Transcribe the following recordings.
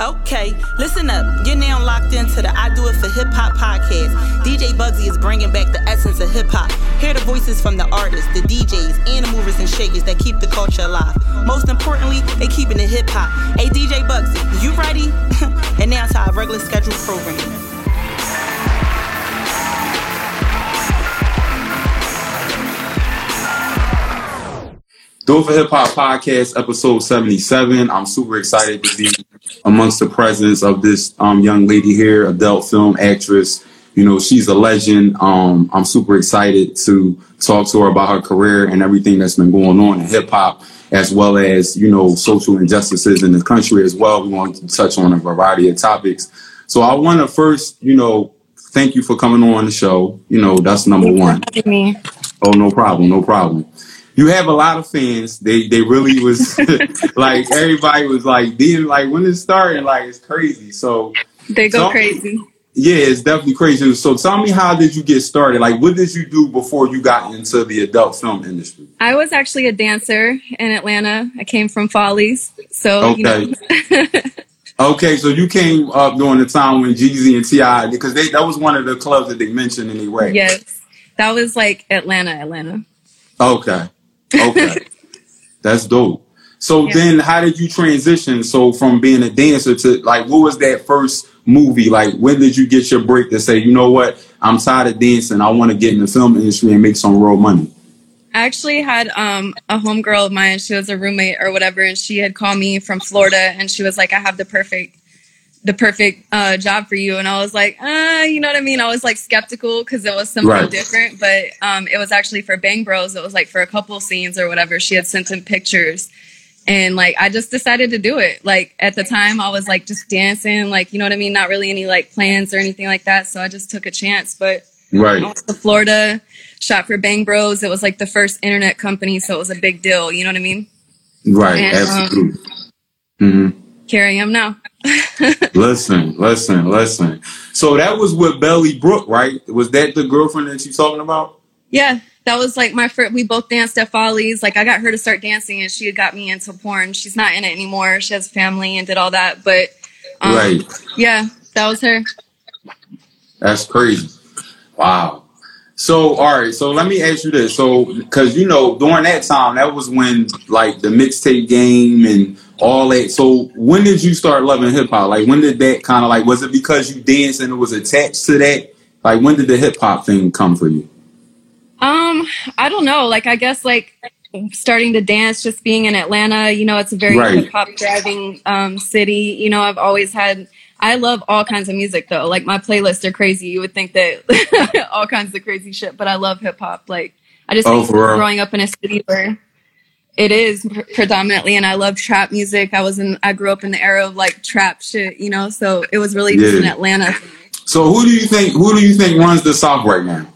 Okay, listen up. You're now locked into the I Do It for Hip Hop podcast. DJ Bugsy is bringing back the essence of hip hop. Hear the voices from the artists, the DJs, and the movers and shakers that keep the culture alive. Most importantly, they keeping it hip hop. Hey, DJ Bugsy, you ready? and now to our regular scheduled program. Do It for Hip Hop Podcast, episode 77. I'm super excited to be amongst the presence of this um, young lady here, adult film actress. You know, she's a legend. Um, I'm super excited to talk to her about her career and everything that's been going on in hip hop, as well as, you know, social injustices in the country as well. We want to touch on a variety of topics. So I want to first, you know, thank you for coming on the show. You know, that's number one. Me. Oh, no problem. No problem you have a lot of fans. They they really was like everybody was like then like when it started like it's crazy. So they go so, crazy. Yeah, it's definitely crazy. So tell me how did you get started? Like what did you do before you got into the adult film industry? I was actually a dancer in Atlanta. I came from Follies. So Okay. You know. Okay, so you came up during the time when Jeezy and T.I. because they that was one of the clubs that they mentioned anyway. Yes, that was like Atlanta, Atlanta. Okay, Okay. That's dope. So yeah. then how did you transition so from being a dancer to like what was that first movie? Like when did you get your break to say, you know what, I'm tired of dancing, I want to get in the film industry and make some real money? I actually had um, a homegirl of mine, she was a roommate or whatever, and she had called me from Florida and she was like, I have the perfect the perfect uh, job for you. And I was like, uh, you know what I mean? I was like skeptical because it was something right. different, but um, it was actually for Bang Bros. It was like for a couple scenes or whatever. She had sent him pictures. And like, I just decided to do it. Like at the time, I was like just dancing, like, you know what I mean? Not really any like plans or anything like that. So I just took a chance. But right. I to Florida, shot for Bang Bros. It was like the first internet company. So it was a big deal. You know what I mean? Right. And, Absolutely. Um, mm-hmm. I am now. Listen, listen, listen. So that was with Belly Brook, right? Was that the girlfriend that you talking about? Yeah, that was like my first. We both danced at Follies. Like I got her to start dancing, and she had got me into porn. She's not in it anymore. She has family and did all that. But um, right, yeah, that was her. That's crazy. Wow. So, all right. So let me ask you this. So, because you know, during that time, that was when like the mixtape game and all that. So, when did you start loving hip hop? Like, when did that kind of like? Was it because you danced and it was attached to that? Like, when did the hip hop thing come for you? Um, I don't know. Like, I guess like starting to dance, just being in Atlanta. You know, it's a very right. hip hop driving um, city. You know, I've always had I love all kinds of music though. Like my playlists are crazy. You would think that all kinds of crazy shit, but I love hip hop. Like I just oh, think growing up in a city where it is pr- predominantly, and I love trap music. I was in, I grew up in the era of like trap shit, you know. So it was really yeah. just in Atlanta. So who do you think? Who do you think runs the South right now?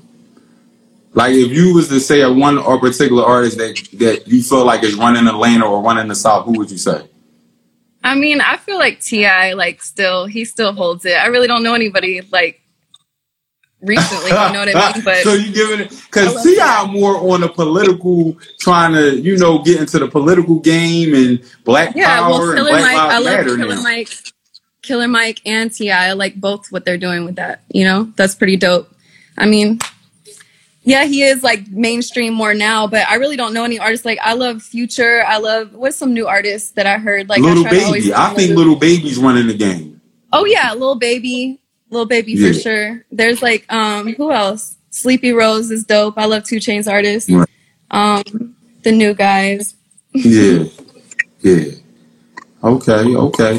Like if you was to say a one or particular artist that that you feel like is running Atlanta or running the South, who would you say? I mean, I feel like T.I. like still he still holds it. I really don't know anybody like recently. You know what I mean? But so you giving it because T.I. more on the political, trying to you know get into the political game and Black yeah, Power well, Killer and Black Mike, I love Killer now. Mike, Killer Mike and T.I. I like both what they're doing with that. You know, that's pretty dope. I mean, yeah, he is like mainstream more now, but I really don't know any artists. Like I love Future. I love what's some new artists that I heard like Lil Baby. I think Lil Baby's running the game. Oh yeah, Lil Baby, Lil Baby yeah. for sure. There's like um who else? Sleepy Rose is dope. I love 2 Chainz artists. Right. Um, the new guys. yeah, yeah. Okay, okay.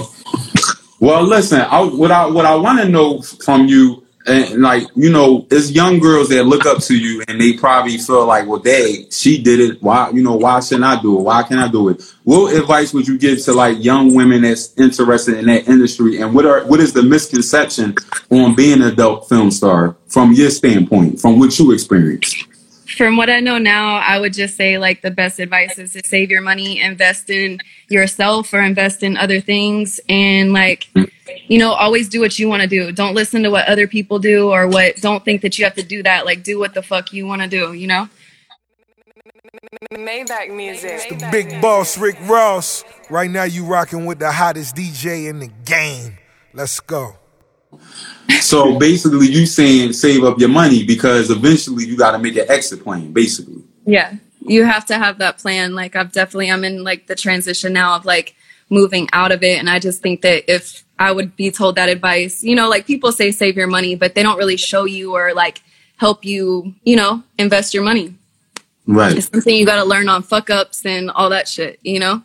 Well, listen. I, what I what I want to know from you and like you know, it's young girls that look up to you, and they probably feel like, well, they she did it. Why, you know, why shouldn't I do it? Why can't I do it? What advice would you give to like young women that's interested in that industry, and what are what is the misconception on being an adult film star from your standpoint, from what you experienced? From what I know now, I would just say like the best advice is to save your money, invest in yourself or invest in other things and like you know, always do what you want to do. Don't listen to what other people do or what don't think that you have to do that. Like do what the fuck you want to do, you know? Maybach music. The big boss, Rick Ross. Right now, you rocking with the hottest DJ in the game. Let's go. So basically, you saying save up your money because eventually you got to make an exit plan. Basically, Yeah. You have to have that plan. Like I've definitely I'm in like the transition now of like moving out of it and I just think that if I would be told that advice, you know, like people say save your money, but they don't really show you or like help you, you know, invest your money. right? It's something you got to learn on fuck ups and all that shit, you know?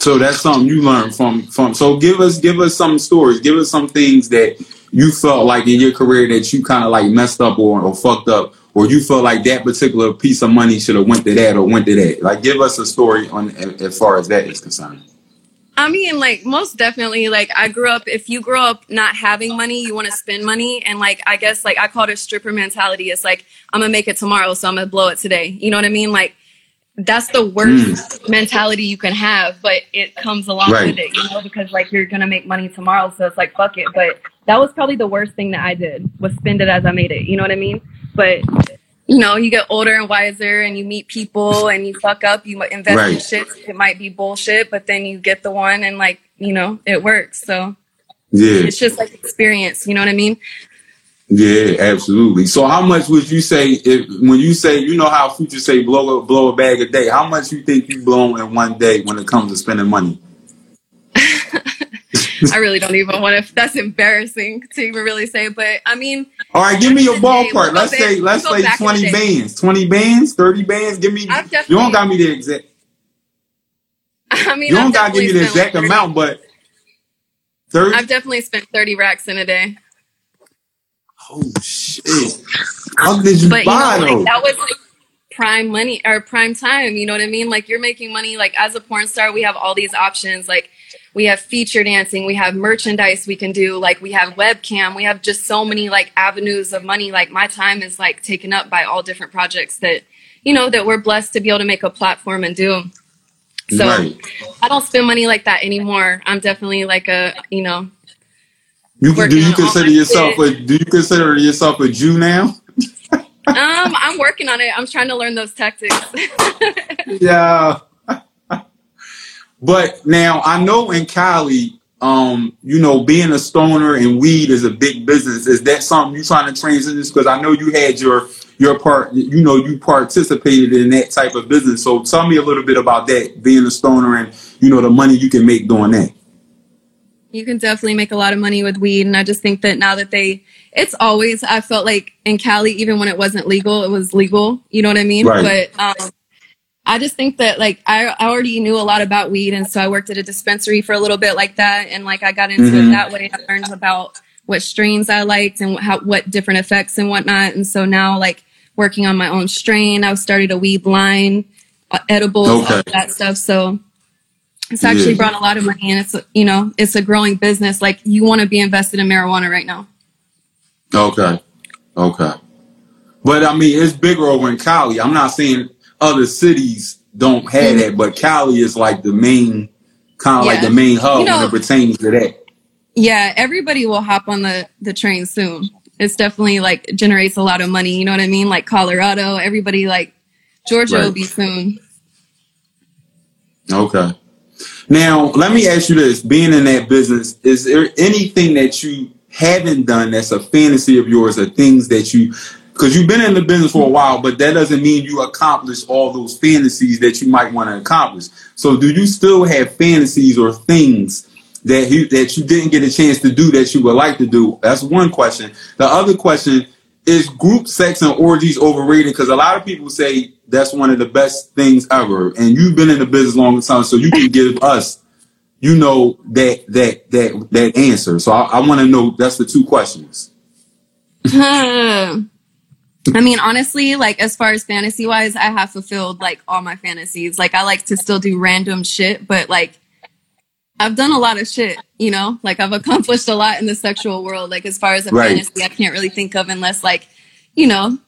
So that's something you learned from from. So give us give us some stories. Give us some things that you felt like in your career that you kind of like messed up or, or fucked up, or you felt like that particular piece of money should have went to that or went to that. Like give us a story on as far as that is concerned. I mean, like most definitely. Like I grew up. If you grow up not having money, you want to spend money, and like I guess like I call it a stripper mentality. It's like I'm gonna make it tomorrow, so I'm gonna blow it today. You know what I mean? Like that's the worst mm. mentality you can have, but it comes along Right. with it, you know, because like you're gonna make money tomorrow, so it's like fuck it. But that was probably the worst thing that I did was spend it as I made it. You know what I mean? But you know, you get older and wiser and you meet people and you fuck up, you invest in shit. It might be bullshit, but then you get the one and like, you know, it works. So Yeah, it's just like experience, you know what I mean? Yeah, absolutely. So how much would you say if when you say you know how Future say blow a blow a bag a day? How much you think you blow in one day when it comes to spending money? I really don't even want to, that's embarrassing to even really say, but I mean, All right, give me your Back ballpark. we'll Let's go say back- let's we'll say back twenty bands, twenty bands, thirty bands. Give me. You don't got me the exact. I mean, You don't gotta give me the exact 30 amount, but thirty. I've definitely spent 30 racks in a day. Oh shit! How did you But you know, like that was like prime money or prime time. You know what I mean? Like you're making money. Like as a porn star, we have all these options. Like we have feature dancing, we have merchandise we can do. Like we have webcam. We have just so many like avenues of money. Like my time is like taken up by all different projects that you know that we're blessed to be able to make a platform and do. So right. I don't spend money like that anymore. I'm definitely like a you know You do you consider yourself a do you consider yourself a Jew now? um I'm working on it. I'm trying to learn those tactics. Yeah. but now I know in Cali, um, you know, being a stoner and weed is a big business. Is that something you're trying to transition? Because I know you had your your part. You know, you participated in that type of business. So tell me a little bit about that, being a stoner and you know the money you can make doing that. You can definitely make a lot of money with weed and i just think that now that they it's always i felt like in cali even when it wasn't legal it was legal you know what i mean Right. but um i just think that like I, I already knew a lot about weed and so i worked at a dispensary for a little bit like that and like i got into Mhm. it that way i learned about what strains i liked and how what different effects and whatnot and so now like working on my own strain i started a weed line uh, edibles all Okay. of that stuff so it's actually Yeah. brought a lot of money and it's you know it's a growing business like you want to be invested in marijuana right now Okay. Okay. But I mean, it's bigger over in Cali. I'm not saying other cities don't have mm-hmm. that, but Cali is like the main, kind of like the main hub You know- when it pertains to that. yeah everybody will hop on the the train soon it's definitely like generates a lot of money you know what i mean like colorado everybody like georgia will be soon Okay. Now, let me ask you this: being in that business, is there anything that you haven't done that's a fantasy of yours, or things that you, because you've been in the business for a while, but that doesn't mean you accomplish all those fantasies that you might want to accomplish. So, do you still have fantasies or things that you that you didn't get a chance to do that you would like to do? That's one question. The other question is group sex and orgies overrated? Because a lot of people say that's one of the best things ever, and you've been in the business long time, so you can give us, you know, that that that that answer. So I, I want to know. That's the two questions. I mean, honestly, like as far as fantasy wise, I have fulfilled like all my fantasies. Like I like to still do random shit, but like I've done a lot of shit, you know? Like I've accomplished a lot in the sexual world. Like as far as a Right. fantasy, I can't really think of unless like, you know,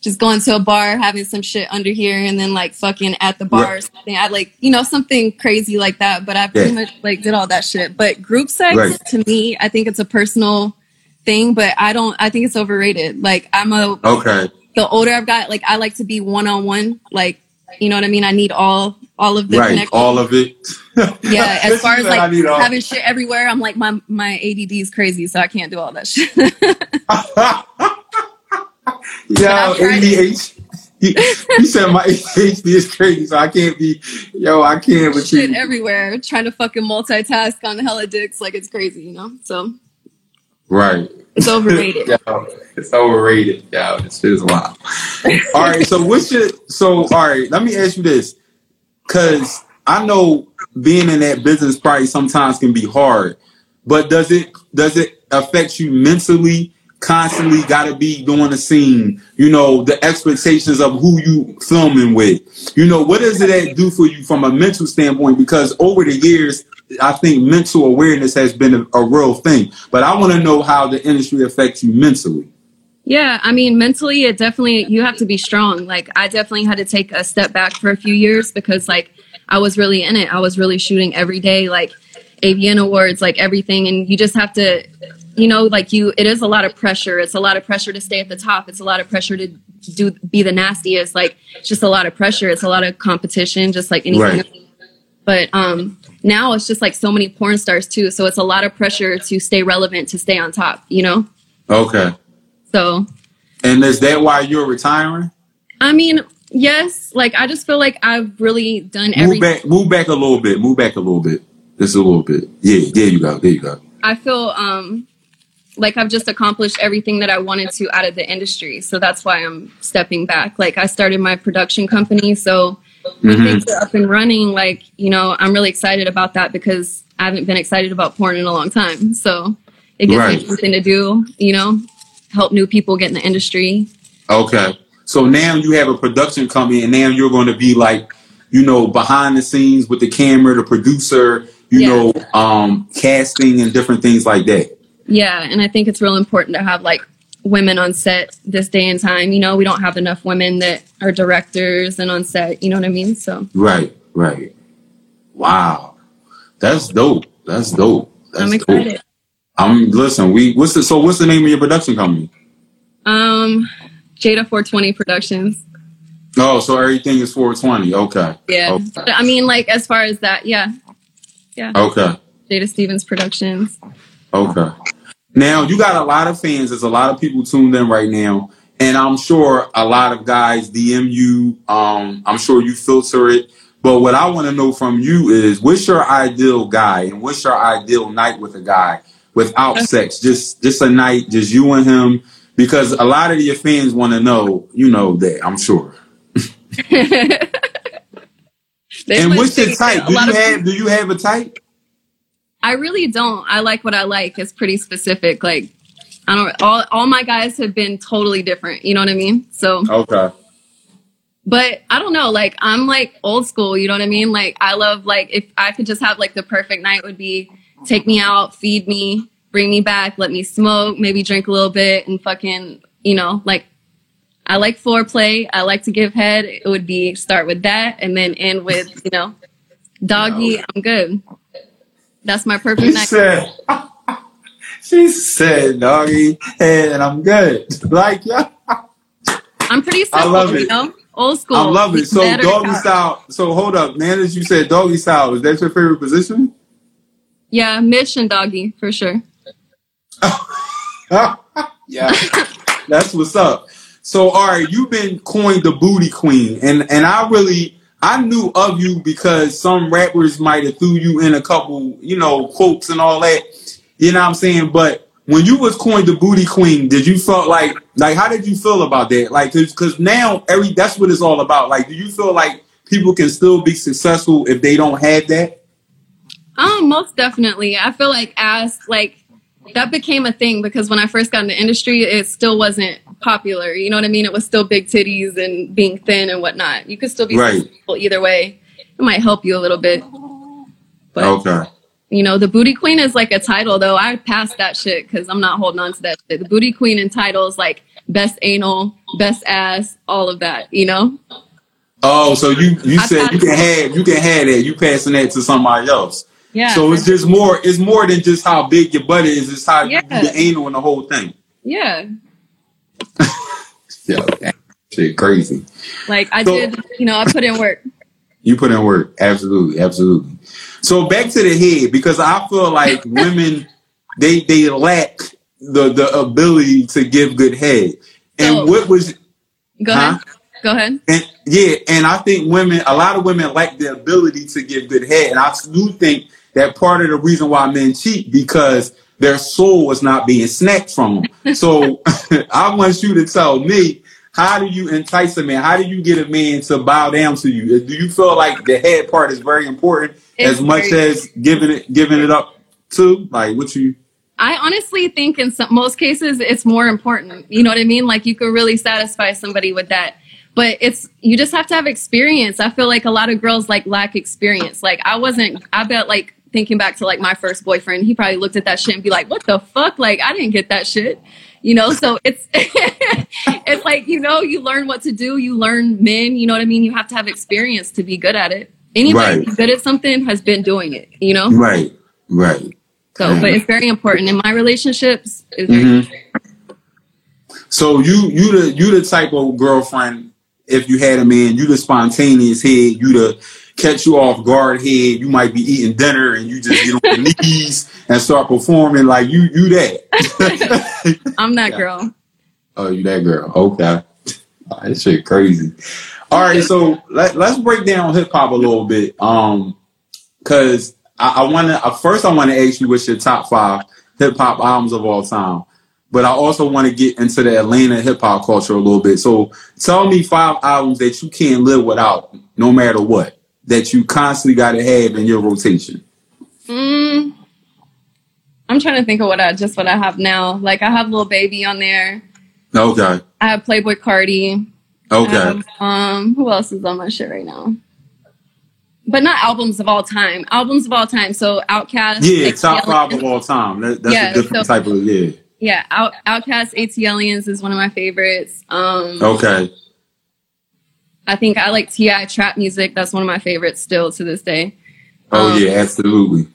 just going to a bar, having some shit under here and then like fucking at the bar or something. I like, you know, something crazy like that. But I pretty Yeah. much like did all that shit. But group sex Right. to me, I think it's a personal thing, but I don't I think it's overrated. Like I'm a Okay. the older I've got, like I like to be one on one. Like, you know what I mean? I need all all of the right, all of it. Yeah, as far as She said, I like all- having shit everywhere, I'm like my my ADD is crazy, so I can't do all that shit. Yo, ADHD. He, he said my ADHD is crazy, so I can't be. Yo, I can't with shit you. everywhere, trying to fucking multitask on hella dicks, like it's crazy, you know. So Right. it's overrated. Yo, it's overrated. Yo, this shit is wild. all right, so what's your so all right, let me ask you this. Cause I know being in that business probably sometimes can be hard, but does it does it affect you mentally? Constantly gotta be doing the scene, you know, the expectations of who you filming with. You know, what does it that do for you from a mental standpoint? Because over the years, I think mental awareness has been a, a real thing. But I want to know how the industry affects you mentally. Yeah, I mean, mentally, it definitely, you have to be strong. Like, I definitely had to take a step back for a few years because, like, I was really in it. I was really shooting every day, like, AVN awards, like, everything. And you just have to, you know, like, you, it is a lot of pressure. It's a lot of pressure to stay at the top. It's a lot of pressure to do, be the nastiest. Like, it's just a lot of pressure. It's a lot of competition, just like anything Right. else. But um, now it's just like so many porn stars, too. So it's a lot of pressure to stay relevant, to stay on top, you know? Okay. So And is that why you're retiring? I mean, yes. Like I just feel like I've really done Move everything. back, move back a little bit. Move back a little bit. Just a little bit. Yeah, there you go. There you go. I feel um like I've just accomplished everything that I wanted to out of the industry. So that's why I'm stepping back. Like I started my production company, so when Mhm. things are up and running, like, you know, I'm really excited about that because I haven't been excited about porn in a long time. So it gives Right. me something to do, you know, help new people get in the industry. Okay. So now you have a production company, and now you're going to be like, you know, behind the scenes with the camera, the producer, you Yeah. know, um, casting and different things like that. Yeah, and I think it's real important to have like women on set this day and time. You know, we don't have enough women that are directors and on set. You know what I mean? So Right. Right. Wow. That's dope. That's dope. That's I'm dope. excited. I'm listen. We what's the so what's the name of your production company? Um, Jada 420 Productions. Oh, so everything is 420. Okay. Yeah, Okay. But, I mean, like as far as that, yeah, yeah. Okay. Jada Stevens Productions. Okay. Now you got a lot of fans. There's a lot of people tuned in right now, and I'm sure a lot of guys DM you. Um, I'm sure you filter it. But what I want to know from you is, what's your ideal guy, and what's your ideal night with a guy without sex? Just just a night, just you and him, because a lot of your fans want to know. You know that I'm sure. And what's your type? Do you have do you have a type? I really don't. I like what I like. It's pretty specific. Like I don't. All all my guys have been totally different. You know what I mean? So. Okay. but I don't know. Like I'm like old school. You know what I mean? Like I love like if I could just have like the perfect night would be take me out, feed me, bring me back, let me smoke, maybe drink a little bit, and fucking you know like I like foreplay. I like to give head. It would be start with that and then end with you know doggy. I'm good. That's my perfect She night. said, she said, doggy, and I'm good. Like, yeah, I'm pretty I simple. love You it. know, old school. I love it. So, doggy style. So, hold up. man. As you said doggy style, is that your favorite position? Yeah, Mish and doggy for sure. yeah, that's what's up. So, all right, you've been coined the booty queen, and and I really I knew of you because some rappers might have threw you in a couple, you know, quotes and all that. You know what I'm saying? But when you was coined the booty queen, did you felt like like how did you feel about that? Like, because now every that's what it's all about. Like, do you feel like people can still be successful if they don't have that? Um, most definitely. I feel like as like that became a thing because when I first got in the industry, it still wasn't popular. You know what I mean? It was still big titties and being thin and whatnot. You could still be Right. successful either way. It might help you a little bit. But Okay. you know, the booty queen is like a title though. I passed that shit because I'm not holding on to that shit. The booty queen in titles like best anal, best ass, all of that. You know? Oh, so you you I said you can have you can have that. You passing that to somebody else. Yeah. So it's just more. It's more than just how big your butt is. It's how you Yeah. do the anal and the whole thing. yeah. Yeah. Shit, crazy. Like I So- did, you know, I put in work. You put in work, absolutely, absolutely. So back to the head because I feel like women they they lack the the ability to give good head. And So- what was Go Huh? ahead. Go ahead. and yeah, and I think women, a lot of women lack the ability to give good head, and I do think that part of the reason why men cheat because their soul is not being snatched from them. So I want you to tell me, how do you entice a man? How do you get a man to bow down to you? Do you feel like the head part is very important It's as much very- as giving it giving it up to? Like what you? I honestly think in some most cases it's more important. You know what I mean? Like you could really satisfy somebody with that. But it's you just have to have experience. I feel like a lot of girls like lack experience. Like I wasn't I bet like thinking back to like my first boyfriend, he probably looked at that shit and be like, "What the fuck? Like I didn't get that shit." You know, so it's it's like, you know, you learn what to do, you learn men, you know what I mean? You have to have experience to be good at it. Anybody Right. who's good at something has been doing it, you know? Right, right. So, but it's very important in my relationships. It's very Mhm. So you you the you the type of girlfriend if you had a man, you the spontaneous head, you the catch you off guard head. You might be eating dinner and you just get on your knees and start performing like you you that. I'm that girl. oh, you that girl? Okay, Oh, that shit crazy. All right, so let, let's break down hip hop a little bit, um, because I, I want to uh, first I want to ask you what's your top five hip hop albums of all time, but I also want to get into the Atlanta hip hop culture a little bit. So tell me five albums that you can't live without, no matter what, that you constantly got to have in your rotation. Mm, I'm trying to think of what I just what I have now. Like I have Lil Baby on there. Okay, I have Playboi Carti. Okay, have, um, who else is on my shit right now? But not albums of all time. Albums of all time. So Outkast. yeah, ATL top five of all time. That, that's Yeah, a different so- type of yeah. Yeah, Out, Outkast, ATLiens is one of my favorites. Um, Okay, I think I like T.I. trap music. That's one of my favorites still to this day. oh Um, yeah, absolutely.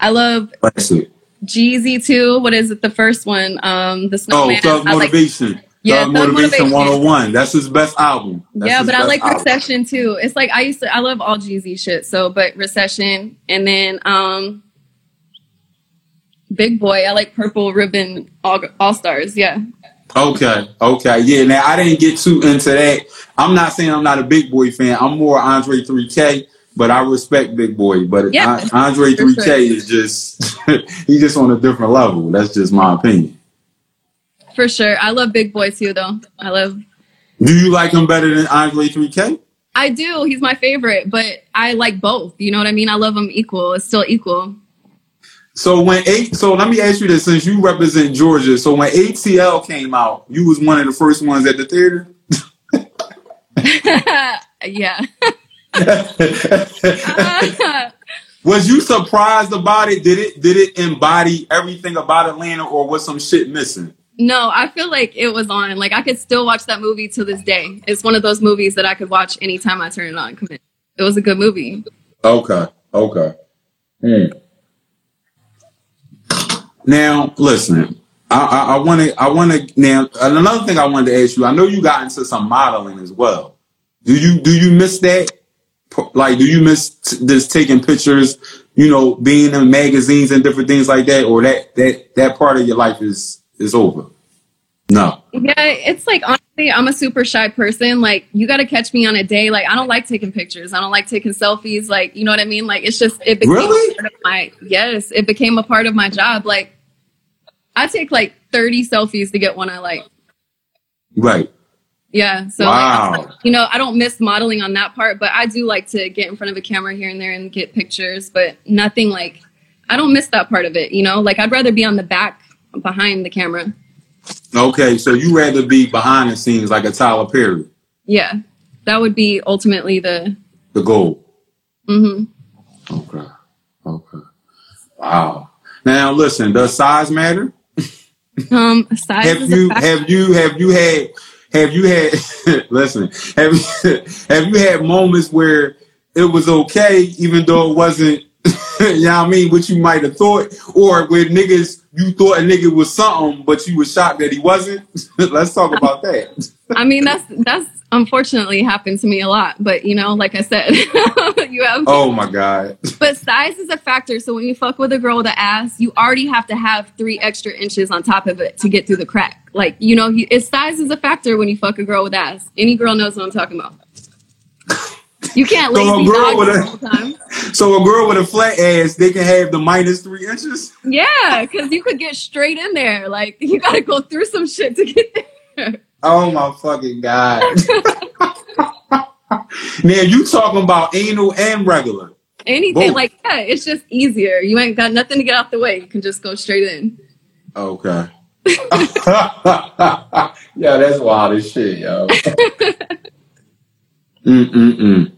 I love Classic. Jeezy too. What is it? The first one, um, the Oh, Snowman. Thug I like- Motivation. Yeah, Thug Motivation Motivation. 101. That's his best album. That's yeah, but I like album. Recession too. It's like I used to. I love all Jeezy shit. So, but Recession, and then um, Big Boi. I like Purple Ribbon All, all Stars. Yeah, Okay, okay. Yeah, now I didn't get too into that. I'm not saying I'm not a Big Boi fan. I'm more Andre 3K, but I respect Big Boi. But Yeah, Andre 3K sure. is just, he's just on a different level. That's just my opinion. for sure. I love Big Boi too, though. I love. Do you like him better than Andre 3K? I do. He's my favorite, but I like both. You know what I mean? I love them equal. It's still equal. So when eight, so let me ask you this: since you represent Georgia, so when ATL came out, you was one of the first ones at the theater. yeah. Was you surprised about it? Did it did it embody everything about Atlanta, or was some shit missing? no, I feel like it was on. Like I could still watch that movie to this day. It's one of those movies that I could watch anytime I turn it on. Come in. It was a good movie. Okay, okay. Hmm. Now listen, I want to I want to now another thing I wanted to ask you. I know you got into some modeling as well. Do you do you miss that? Like, do you miss t- just taking pictures? You know, being in magazines and different things like that, or that that that part of your life is is over? No. Yeah, it's like honestly, I'm a super shy person. Like, you got to catch me on a day. Like, I don't like taking pictures. I don't like taking selfies. Like, you know what I mean? Like, it's just it became Really? part of my yes, it became a part of my job. Like, I take like 30 selfies to get one I like. Right. Yeah, so Wow. like, you know, I don't miss modeling on that part, but I do like to get in front of a camera here and there and get pictures, but nothing like I don't miss that part of it. You know, like I'd rather be on the back behind the camera. Okay, so you rather be behind the scenes like a Tyler Perry, Yeah, that would be ultimately the. the goal. Mm hmm Okay. Okay. Wow. Now listen, does size matter? Um, Have you factor. have you have you had have you had listen, have you have you had moments where it was okay even though it wasn't you know what I mean? What you might have thought, or where niggas you thought a nigga was something, but you were shocked that he wasn't. Let's talk about that. I mean, that's that's unfortunately happened to me a lot. But you know, like I said, you have. Oh my god. But size is a factor. So when you fuck with a girl with an ass, you already have to have three extra inches on top of it to get through the crack. Like you know, it's size is a factor when you fuck a girl with ass. Any girl knows what I'm talking about. You can't So a girl dog with the a-. So a girl with a flat ass, they can have the minus three inches. Yeah, because you could get straight in there. Like you got to go through some shit to get there. Oh my fucking god. now you talking about anal and regular. Anything Both. like that? it's just easier. You ain't got nothing to get out the way. You can just go straight in. Okay. yeah, that's wild as shit, yo. Mm-mm-mm. Guys.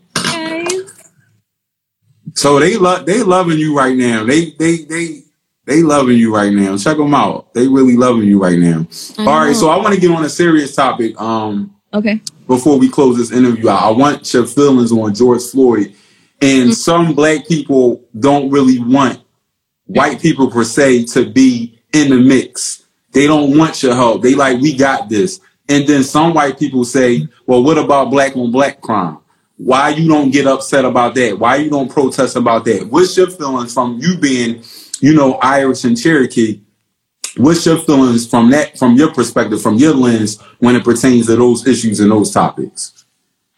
So they love they loving you right now. They they they they loving you right now. Check them out. They really loving you right now. I All right, so I want to get on a serious topic. Um, Okay. before we close this interview out, I want your feelings on George Floyd. And some black people don't really want white people per se to be in the mix. They don't want your help. They like, we got this. And then some white people say, well, what about black on black crime? Why you don't get upset about that? Why you don't protest about that? What's your feelings from you being, you know, Irish and Cherokee? What's your feelings from that, from your perspective, from your lens, when it pertains to those issues and those topics?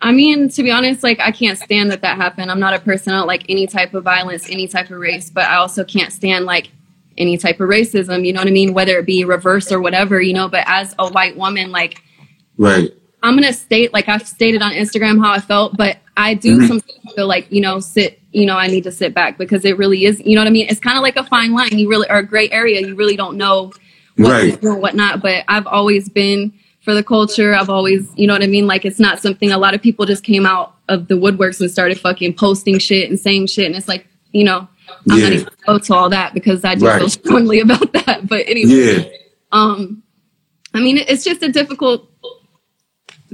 I mean, to be honest, like I can't stand that that happened. I'm not a person don't like any type of violence, any type of race, but I also can't stand like any type of racism. You know what I mean? Whether it be reverse or whatever, you know. But as a white woman, like Right. I'm gonna state, like I've stated on Instagram how I felt, but I do Mhm. sometimes feel like you know, sit, you know, I need to sit back because it really is, you know what I mean? It's kind of like a fine line. You really or a gray area. You really don't know what Right. to do and whatnot. But I've always been for the culture. I've always, you know what I mean? Like it's not something a lot of people just came out of the woodworks and started fucking posting shit and saying shit. And it's like, you know, I'm Yeah. not even go to all that because I do Right. feel strongly about that. But anyway, Yeah. um, I mean, it's just a difficult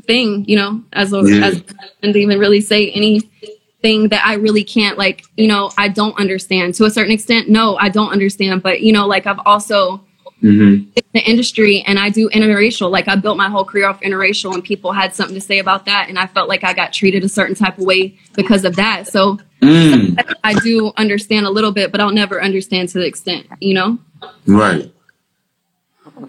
thing, you know, as a, Yeah. as and even really say anything that I really can't like, you know, I don't understand to a certain extent. No, I don't understand, but you know, like I've also hmm in the industry and I do interracial. Like I built my whole career off interracial and people had something to say about that and I felt like I got treated a certain type of way because of that. So Mm. I do understand a little bit, but I'll never understand to the extent, you know? Right.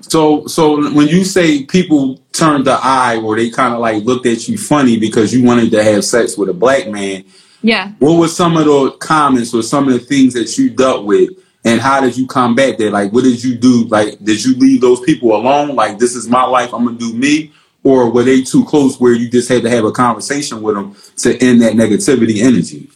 So, so when you say people turned the eye or they kind of like looked at you funny because you wanted to have sex with a black man, Yeah. what were some of the comments or some of the things that you dealt with, and how did you combat that? Like, what did you do? Like, did you leave those people alone? Like, this is my life, I'm gonna do me, or were they too close where you just had to have a conversation with them to end that negativity energy?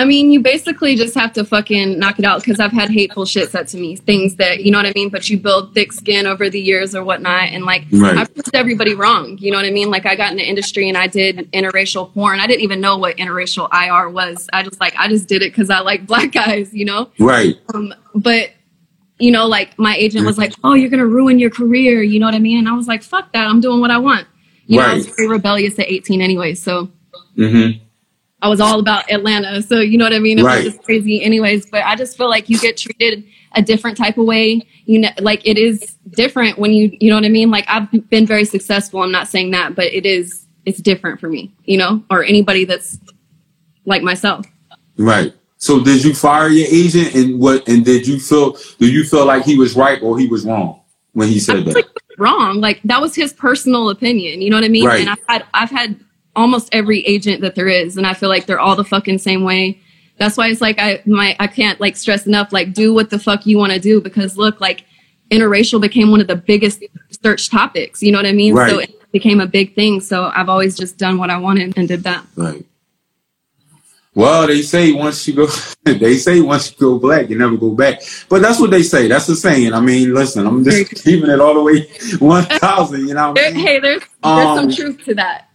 I mean, you basically just have to fucking knock it out because I've had hateful shit said to me, things that you know what I mean. But you build thick skin over the years or whatnot, and like Right. I proved everybody wrong. You know what I mean? Like I got in the industry and I did interracial porn. I didn't even know what interracial IR was. I just like I just did it because I like black guys. You know. Right. Um, but you know, like my agent was like, "Oh, you're gonna ruin your career." You know what I mean? And I was like, "Fuck that! I'm doing what I want." You know, I was Right. very rebellious at 18 anyway, so. Mm-hmm. I was all about Atlanta. So you know what I mean? It Right. was just crazy anyways. But I just feel like you get treated a different type of way. You know, like it is different when you you know what I mean? Like I've been very successful. I'm not saying that, but it is it's different for me, you know, or anybody that's like myself. Right. So did you fire your agent and what and did you feel do you feel like he was right or he was wrong when he said that? like wrong. Like that was his personal opinion. You know what I mean? Right. And I've had I've had almost every agent that there is, and I feel like they're all the fucking same way. That's why it's like I my I can't like stress enough. Like do what the fuck you want to do because look like interracial became one of the biggest search topics. You know what I mean? So Right. it became a big thing. So I've always just done what I wanted and did that. Right. Well, they say once you go they say once you go black, you never go back. But that's what they say. That's the saying. I mean, listen, I'm just keeping it all the way one thousand, you know what I mean? hey, there's there's Um, some truth to that.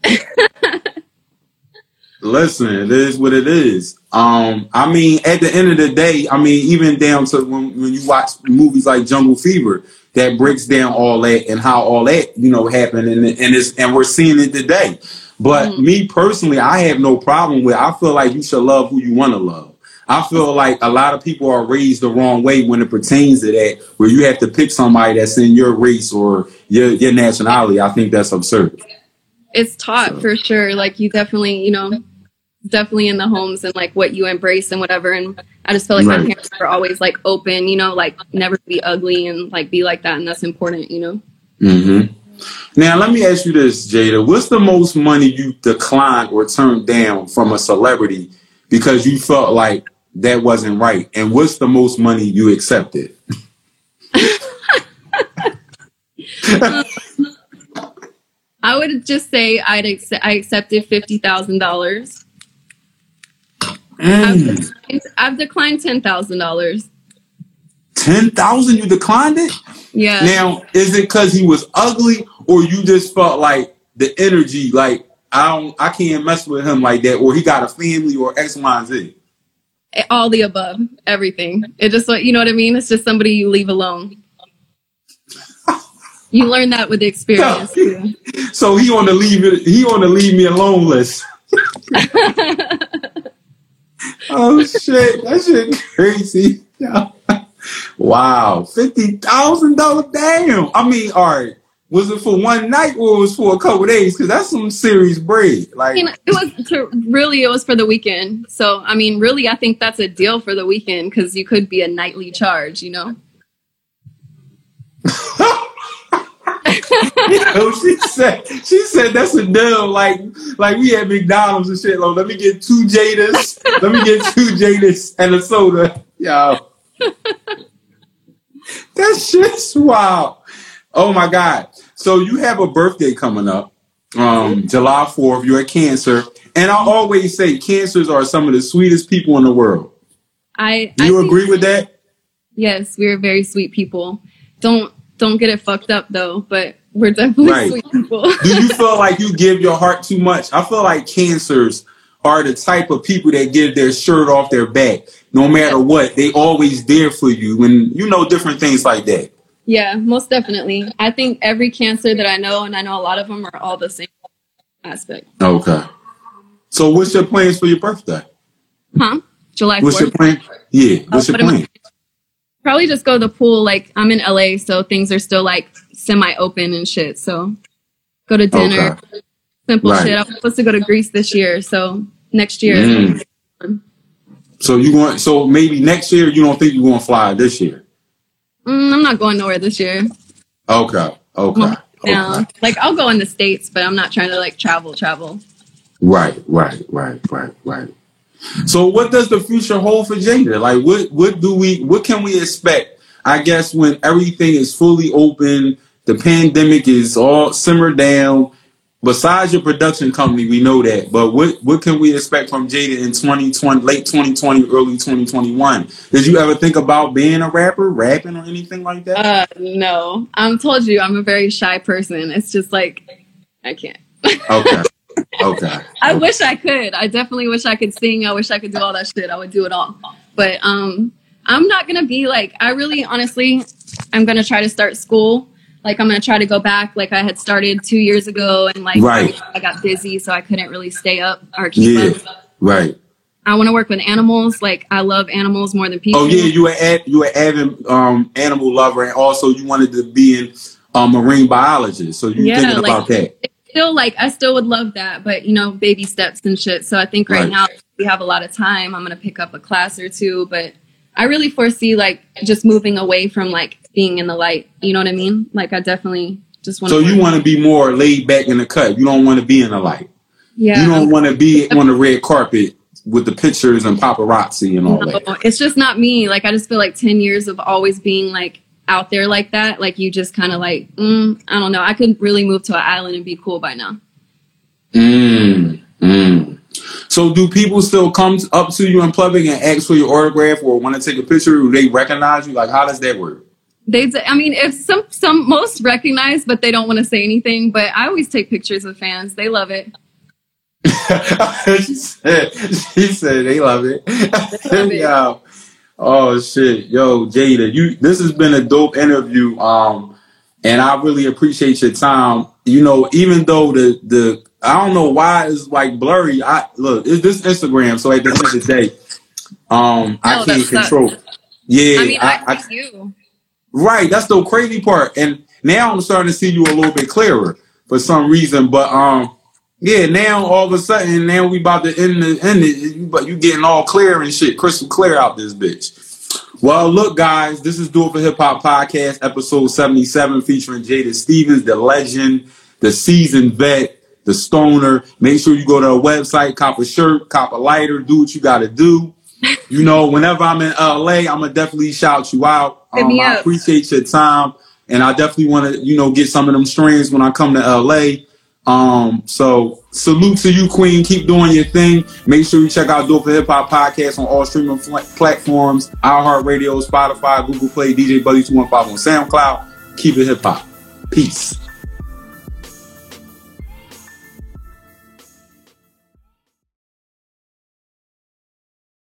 Listen, it is what it is. Um, I mean, at the end of the day, I mean, even down to when, when you watch movies like Jungle Fever, that breaks down all that and how all that, you know, happened and and it's and we're seeing it today. But Mhm. me personally, I have no problem with I feel like you should love who you want to love. I feel like a lot of people are raised the wrong way when it pertains to that, where you have to pick somebody that's in your race or your your nationality. I think that's absurd. It's taught So- for sure. Like you definitely, you know, definitely in the homes and like what you embrace and whatever. And I just feel like my parents were always like open, you know, like never be ugly and like be like that, and that's important, you know. hmm Now, let me ask you this, Jada. What's the most money you declined or turned down from a celebrity because you felt like that wasn't right? And what's the most money you accepted? I would just say I'd accept, I accepted fifty thousand dollars. Mm. I've declined ten thousand dollars. Ten thousand? You declined it? Yeah. Now, is it because he was ugly, or you just felt like the energy, like I don't, I can't mess with him like that, or he got a family, or X, Y, and Z? all the above, everything. It just like you know what I mean. It's just somebody you leave alone. You learn that with the experience. too. So he on the leave it, he on the leave me alone list. oh shit, that shit crazy. Yeah. Wow, fifty thousand dollar damn. I mean, all right. Was it for one night or it was for a couple days? Because that's some serious bread. I Like, mean, it was to, really it was for the weekend. So I mean, really, I think that's a deal for the weekend because you could be a nightly charge. You know. Yo, she said she said that's a deal. Like like we had McDonald's and shit. Like, let me get two Jadas. let me get two Jadas and a soda. Yo. That just wow. Oh my God. So you have a birthday coming up. Um, July 4th, you're a cancer. And I always say cancers are some of the sweetest people in the world. I Do you think- agree with that? Yes, we're very sweet people. Don't don't get it fucked up though, but we're definitely Right. sweet people. do you feel like you give your heart too much? I feel like cancers are the type of people that give their shirt off their back. No matter what, they always there for you and you know different things like that. yeah, most definitely. I think every cancer that I know, and I know a lot of them are all the same aspect. Okay. So what's your plans for your birthday? Huh? July 4th. What's your plan? Yeah, what's your what plan? Probably just go to the pool. Like I'm in LA, so things are still like semi open and shit. So go to dinner, Okay. simple Right. shit. I was supposed to go to Greece this year, so next year. Mm. So you want so maybe next year you don't think you're gonna fly this year. Mm, I'm not going nowhere this year. Okay. Okay. Now, Okay. like I'll go in the states, but I'm not trying to like travel, travel. Right, right, right, right, right. So what does the future hold for Jada? Like what what do we what can we expect? I guess when everything is fully open, the pandemic is all simmered down. Besides your production company, we know that. But what what can we expect from Jada in 2020, late 2020, early 2021? Did you ever think about being a rapper, rapping or anything like that? Uh, no, I'm told you I'm a very shy person. It's just like I can't. Okay. Okay. I wish I could. I definitely wish I could sing. I wish I could do all that shit. I would do it all. But um I'm not gonna be like I really honestly I'm gonna try to start school. Like I'm gonna try to go back like I had started two years ago and like Right. I got busy so I couldn't really stay up or keep Yeah. up. Right. I wanna work with animals. Like I love animals more than people. Oh yeah, you were ad, you were avid um, animal lover, and also you wanted to be in a marine biologist. So you Yeah, thinking like- about that? still like I still would love that, but you know, baby steps and shit. So I think right, Right. now we have a lot of time. I'm gonna pick up a class or two, but I really foresee like just moving away from like being in the light. You know what I mean? Like I definitely just want. So you want to be more laid back in the cut. You don't want to be in the light. Yeah. You don't want to be on the red carpet with the pictures and paparazzi and all No, that. it's just not me. Like I just feel like ten years of always being like out there like that. Like you just kind of like mm, I don't know. I could really move to an island and be cool by now. Mm, mm. So do people still come up to you in public and ask for your autograph or want to take a picture? Do they recognize you? Like how does that work? They, I mean, if some some most recognize, but they don't want to say anything. But I always take pictures with fans. They love it. she said she said they love it. love it. Yo. Oh shit. Yo, Jada, you this has been a dope interview. Um and I really appreciate your time. You know, even though the the I don't know why it's like blurry. I look, it's this Instagram, so at the end of the day, Um, I can't control. Yeah, I mean, I, I, pick you. Right, that's the crazy part. And now I'm starting to see you a little bit clearer for some reason. But um, yeah, now all of a sudden, now we about to end the end it, but you getting all clear and shit, crystal clear out this bitch. Well, look, guys, this is Do It for Hip Hop Podcast, episode 77, featuring Jada Stevens, the legend, the seasoned vet, the stoner. Make sure you go to our website, cop a shirt, cop a lighter, do what you gotta do. You know, whenever I'm in LA, I'm gonna definitely shout you out. Um, me I up. appreciate your time, and I definitely want to, you know, get some of them strings when I come to LA. Um, so salute to you, Queen. Keep doing your thing. Make sure you check out Dope for Hip Hop Podcast on all streaming fl- platforms: iHeartRadio, Spotify, Google Play, DJ Buddy Two One Five on SoundCloud. Keep it hip hop. Peace.